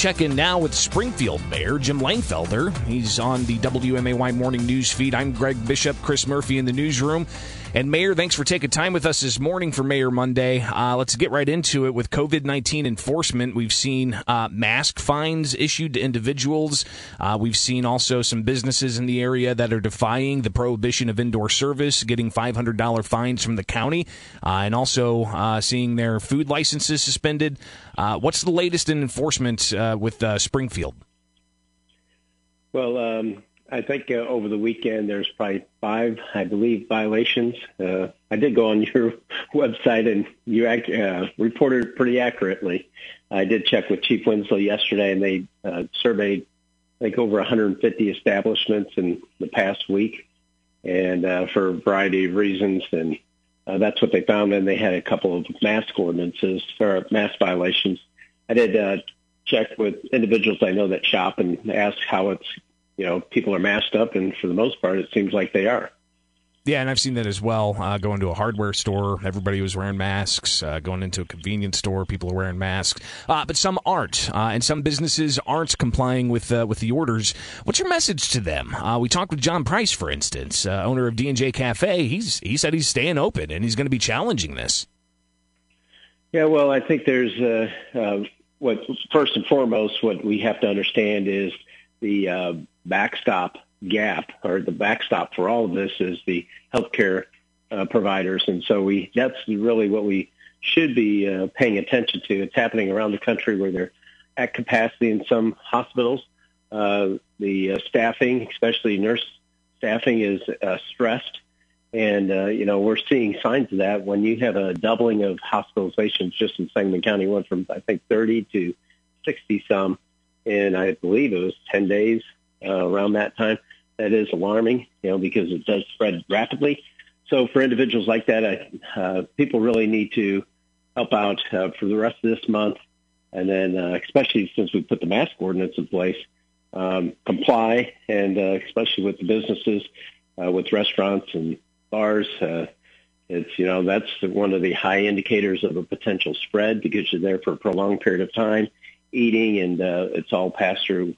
check in now with Springfield Mayor Jim Langfelder. He's on the WMAY morning news feed. I'm Greg Bishop, Chris Murphy in the newsroom. And Mayor, thanks for taking time with us this morning for Mayor Monday. Uh, let's get right into it with COVID 19 enforcement. We've seen uh, mask fines issued to individuals. Uh, we've seen also some businesses in the area that are defying the prohibition of indoor service, getting $500 fines from the county, uh, and also uh, seeing their food licenses suspended. Uh, what's the latest in enforcement with Springfield? Well, um I think uh, over the weekend there's probably five, I believe, violations. Uh, I did go on your website and you act, uh, reported pretty accurately. I did check with Chief Winslow yesterday, and they uh, surveyed, I think, over 150 establishments in the past week, and uh, for a variety of reasons. And uh, that's what they found. And they had a couple of mask ordinances or mask violations. I did uh, check with individuals I know that shop and ask how it's you know, people are masked up, and for the most part, it seems like they are. Yeah, and I've seen that as well. Uh, going to a hardware store, everybody was wearing masks. Uh, going into a convenience store, people are wearing masks. Uh, but some aren't, uh, and some businesses aren't complying with uh, with the orders. What's your message to them? Uh, we talked with John Price, for instance, owner of D and J Cafe. He's he said he's staying open and he's going to be challenging this. Yeah, well, I think there's what first and foremost what we have to understand is the backstop gap or the backstop for all of this is the healthcare uh, providers. And so we that's really what we should be uh, paying attention to. It's happening around the country where they're at capacity in some hospitals. Uh, the uh, staffing, especially nurse staffing, is uh, stressed. And, uh, you know, we're seeing signs of that when you have a doubling of hospitalizations just in Sangamon County, went from, I think, 30 to 60 some in, I believe it was 10 days uh, around that time. That is alarming, you know, because it does spread rapidly. So for individuals like that, I, uh, people really need to help out uh, for the rest of this month, and then uh, especially since we put the mask ordinance in place, um, comply, and uh, especially with the businesses, uh, with restaurants and bars. Uh, it's you know that's one of the high indicators of a potential spread because you're there for a prolonged period of time, eating, and uh, it's all passed through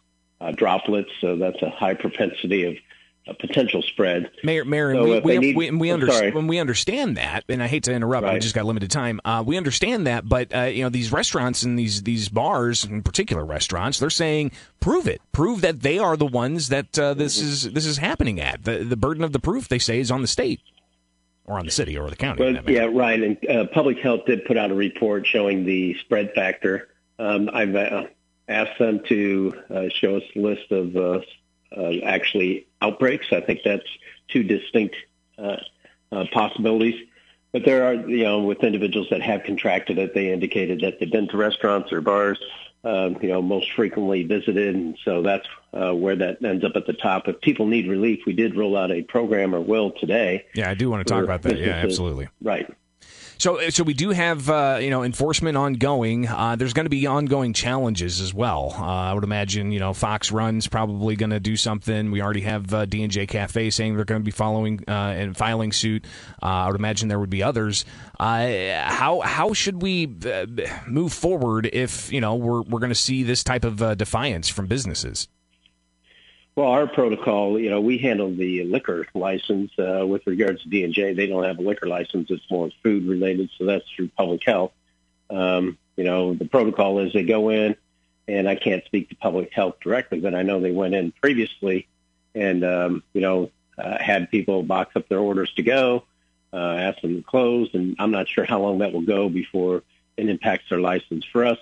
droplets. So that's a high propensity of a potential spread. Mayor, Mayor, so we, we, need, we, we, under, when we understand that, and I hate to interrupt, right. I just got limited time. Uh, we understand that, but uh, you know these restaurants and these these bars, in particular restaurants, they're saying prove it, prove that they are the ones that uh, this mm-hmm. is this is happening at. The the burden of the proof, they say, is on the state or on the city or the county. Well, yeah, right. And uh, public health did put out a report showing the spread factor. Um, I've uh, asked them to uh, show us a list of uh, uh, actually outbreaks. I think that's two distinct uh, uh, possibilities. But there are, you know, with individuals that have contracted it, they indicated that they've been to restaurants or bars, um, you know, most frequently visited. And so that's uh, where that ends up at the top. If people need relief, we did roll out a program or will today. Yeah, I do want to talk about that. Yeah, absolutely. Right. So, uh, so we do have uh, you know enforcement ongoing. Uh, there's going to be ongoing challenges as well. Uh, I would imagine you know Fox Run's probably going to do something. We already have uh, D and J Cafe saying they're going to be following uh, and filing suit. I would imagine there would be others. how how should we move forward if you know we're we're going to see this type of defiance from businesses? Well, our protocol, you know, we handle the liquor license uh, with regards to D and J. They don't have a liquor license; it's more food related, so that's through public health. Um, you know, the protocol is they go in, and I can't speak to public health directly, but I know they went in previously, and um, you know, uh, had people box up their orders to go, uh, ask them to close, and I'm not sure how long that will go before it impacts their license. For us,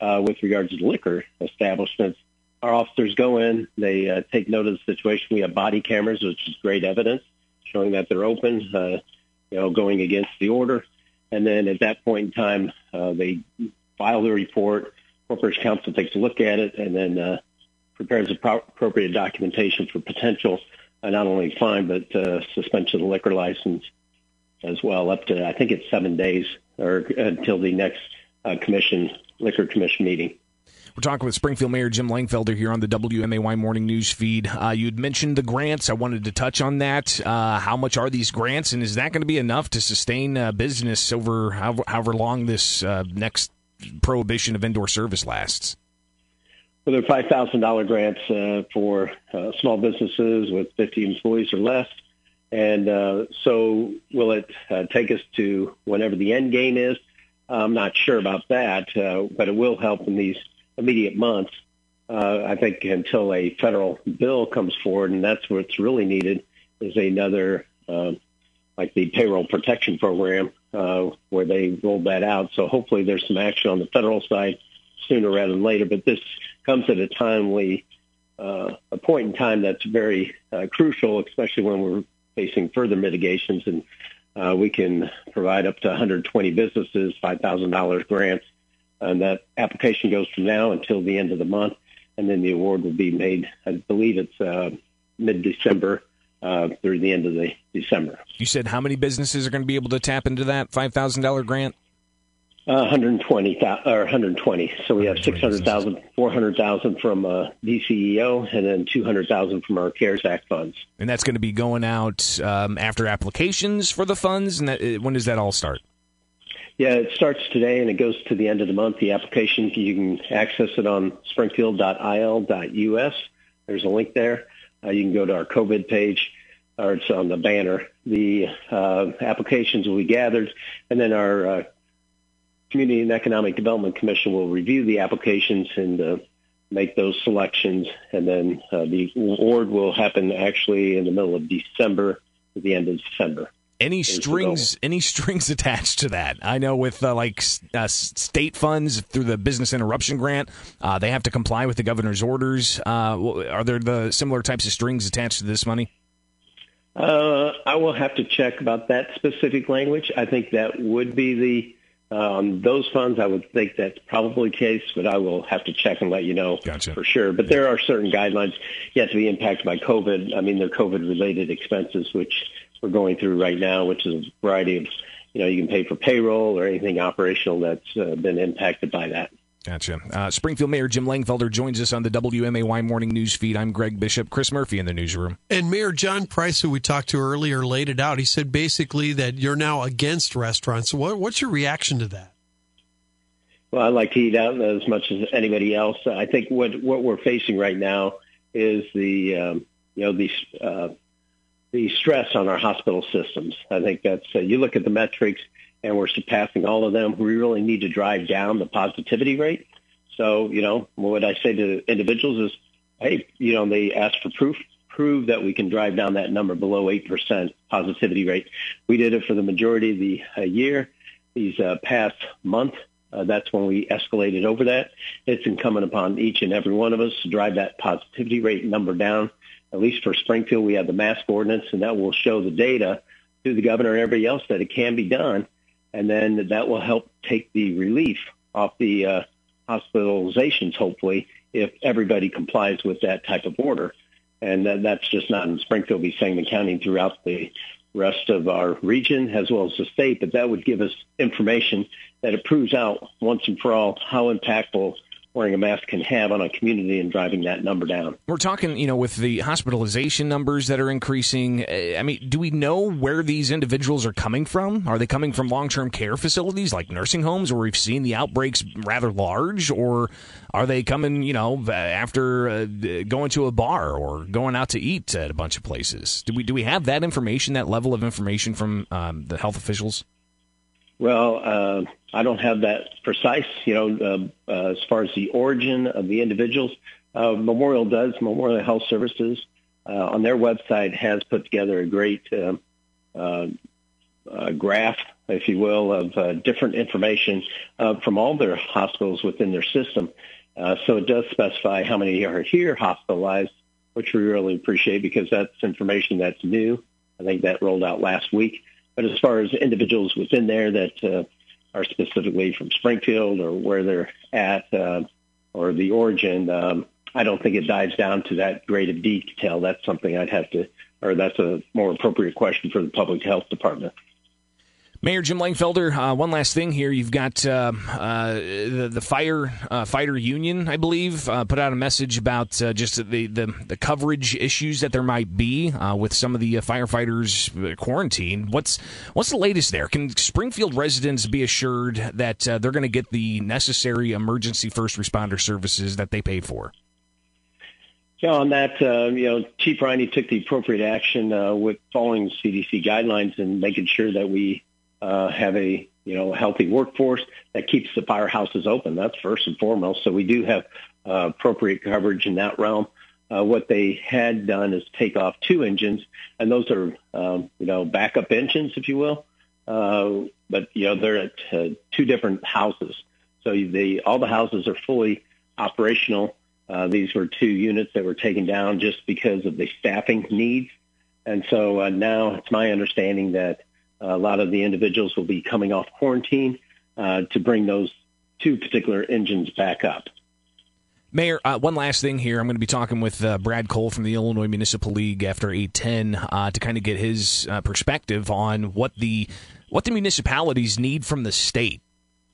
uh, with regards to liquor establishments our officers go in, they uh, take note of the situation. We have body cameras, which is great evidence showing that they're open, uh, you know, going against the order. And then at that point in time, uh, they file the report. Corporation Counsel takes a look at it and then uh, prepares appropriate documentation for potential uh, not only fine but uh, suspension of the liquor license as well, up to I think it's seven days or until the next uh, commission liquor commission meeting. We're talking with Springfield Mayor Jim Langfelder here on the WMAY Morning News feed. Uh, you'd mentioned the grants. I wanted to touch on that. Uh, how much are these grants, and is that going to be enough to sustain uh, business over however, however long this uh, next prohibition of indoor service lasts? well, there are $5,000 grants uh, for uh, small businesses with 50 employees or less. And uh, so will it uh, take us to whatever the end game is? I'm not sure about that, uh, but it will help in these immediate months. Uh, I think until a federal bill comes forward, and that's what's really needed, is another, uh, like the payroll protection program, uh, where they rolled that out. So hopefully there's some action on the federal side sooner rather than later. But this comes at a timely, uh, a point in time that's very uh, crucial, especially when we're facing further mitigations and uh, we can provide up to 120 businesses $5,000 grants. And that application goes from now until the end of the month. And then the award will be made, I believe it's uh, mid-December uh, through the end of the December. You said how many businesses are going to be able to tap into that $5,000 grant? Uh, 120 or 120. So we have 600,000, 400,000 from uh, DCEO, and then 200,000 from our CARES Act funds. And that's going to be going out um, after applications for the funds. And that, uh, when does that all start? Yeah, it starts today and it goes to the end of the month. The application you can access it on springfield.il.us. There's a link there. Uh, you can go to our COVID page, or it's on the banner. The uh, applications will be gathered, and then our uh, Community and Economic Development Commission will review the applications and uh, make those selections, and then uh, the award will happen actually in the middle of December to the end of December. Any strings, any strings attached to that? I know with uh, like uh, state funds through the business interruption grant, uh, they have to comply with the governor's orders. Uh, are there the similar types of strings attached to this money? Uh, I will have to check about that specific language. I think that would be the um, those funds, I would think that's probably the case, but I will have to check and let you know gotcha. for sure. But there are certain guidelines yet to be impacted by COVID. I mean, they're COVID-related expenses, which we're going through right now, which is a variety of, you know, you can pay for payroll or anything operational that's uh, been impacted by that. Gotcha. Uh, Springfield Mayor Jim Langfelder joins us on the WMAY morning news feed. I'm Greg Bishop. Chris Murphy in the newsroom. And Mayor John Price, who we talked to earlier, laid it out. He said basically that you're now against restaurants. What, what's your reaction to that? Well, I like to eat out as much as anybody else. I think what what we're facing right now is the um, you know the uh, the stress on our hospital systems. I think that's uh, you look at the metrics and we're surpassing all of them. We really need to drive down the positivity rate. So, you know, what I say to individuals is, hey, you know, they ask for proof, prove that we can drive down that number below 8% positivity rate. We did it for the majority of the uh, year. These uh, past month, uh, that's when we escalated over that. It's incumbent upon each and every one of us to drive that positivity rate number down. At least for Springfield, we have the mask ordinance, and that will show the data to the governor and everybody else that it can be done and then that will help take the relief off the uh, hospitalizations, hopefully, if everybody complies with that type of order. And that, that's just not in Springfield, be Sangamon County throughout the rest of our region as well as the state, but that would give us information that it proves out once and for all how impactful wearing a mask can have on a community and driving that number down. We're talking, you know, with the hospitalization numbers that are increasing. Eh, I mean, do we know where these individuals are coming from? Are they coming from long-term care facilities like nursing homes where we've seen the outbreaks rather large or are they coming, you know, after uh, going to a bar or going out to eat at a bunch of places? Do we do we have that information, that level of information from um, the health officials? Well, uh, I don't have that precise, you know, uh, uh, as far as the origin of the individuals. Uh, Memorial does. Memorial Health Services uh, on their website has put together a great uh, uh, uh, graph, if you will, of uh, different information uh, from all their hospitals within their system. Uh, so it does specify how many are here hospitalized, which we really appreciate because that's information that's new. I think that rolled out last week. But as far as individuals within there that uh, are specifically from Springfield or where they're at uh, or the origin, um, I don't think it dives down to that great of detail. That's something I'd have to, or that's a more appropriate question for the public health department. Mayor Jim Langfelder, uh, one last thing here. You've got uh, uh, the, the fire uh, fighter union, I believe, uh, put out a message about uh, just the, the, the coverage issues that there might be with some of the firefighters quarantine. What's what's the latest there? Can Springfield residents be assured that they're going to get the necessary emergency first responder services that they pay for? Yeah, on that, uh, you know, Chief Reyne took the appropriate action uh, with following CDC guidelines and making sure that we uh, have a you know healthy workforce that keeps the firehouses open. That's first and foremost. So we do have uh, appropriate coverage in that realm. Uh, what they had done is take off two engines, and those are um, you know backup engines, if you will. Uh, but you know they're at uh, two different houses, so they all the houses are fully operational. Uh, these were two units that were taken down just because of the staffing needs, and so uh, now it's my understanding that a lot of the individuals will be coming off quarantine uh, to bring those two particular engines back up. Mayor, uh, one last thing here. I'm going to be talking with uh, Brad Cole from the Illinois Municipal League after 810 uh, to kind of get his uh, perspective on what the what the municipalities need from the state.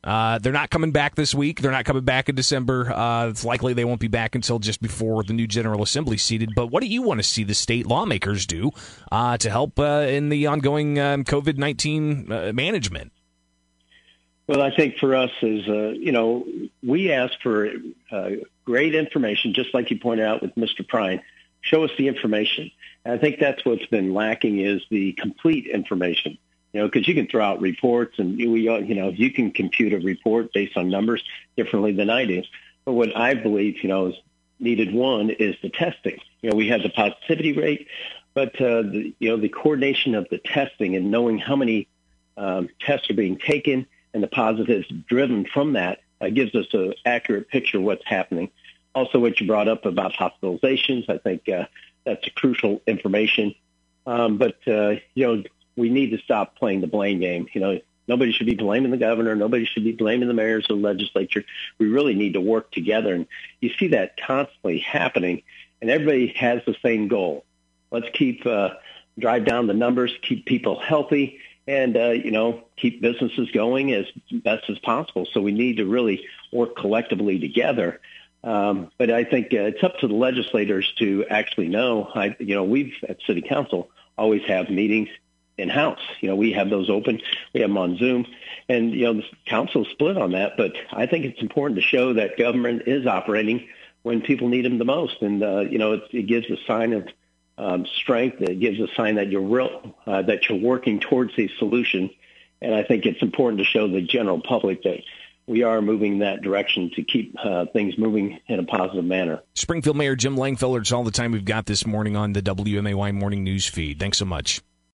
Uh, they're not coming back this week. They're not coming back in December. Uh, it's likely they won't be back until just before the new General Assembly seated. But what do you want to see the state lawmakers do to help in the ongoing um, COVID 19 management? Well, I think for us is, uh, you know, we ask for uh, great information, just like you pointed out with Mr. Prine. Show us the information. And I think that's what's been lacking is the complete information. You know, because you can throw out reports and we, you know, you can compute a report based on numbers differently than I do. But what I believe, you know, is needed one is the testing. You know, we have the positivity rate, but uh, the, you know, the coordination of the testing and knowing how many um, tests are being taken and the positives driven from that uh, gives us an accurate picture of what's happening. Also, what you brought up about hospitalizations, I think uh, that's crucial information. Um, but uh, you know, we need to stop playing the blame game. You know, nobody should be blaming the governor. Nobody should be blaming the mayors or the legislature. We really need to work together, and you see that constantly happening. And everybody has the same goal. Let's keep uh, drive down the numbers, keep people healthy, and uh, you know keep businesses going as best as possible. So we need to really work collectively together. Um, but I think uh, it's up to the legislators to actually know. I, you know, we've at City Council always have meetings in house. You know, we have those open. We have them on Zoom, and you know, the council split on that. But I think it's important to show that government is operating when people need them the most, and uh, you know, it, it gives a sign of um, strength. It gives a sign that you're real, uh, that you're working towards a solution. And I think it's important to show the general public that we are moving that direction to keep uh, things moving in a positive manner. Springfield Mayor Jim Langfelder, it's all the time we've got this morning on the WMAY morning news feed. Thanks so much.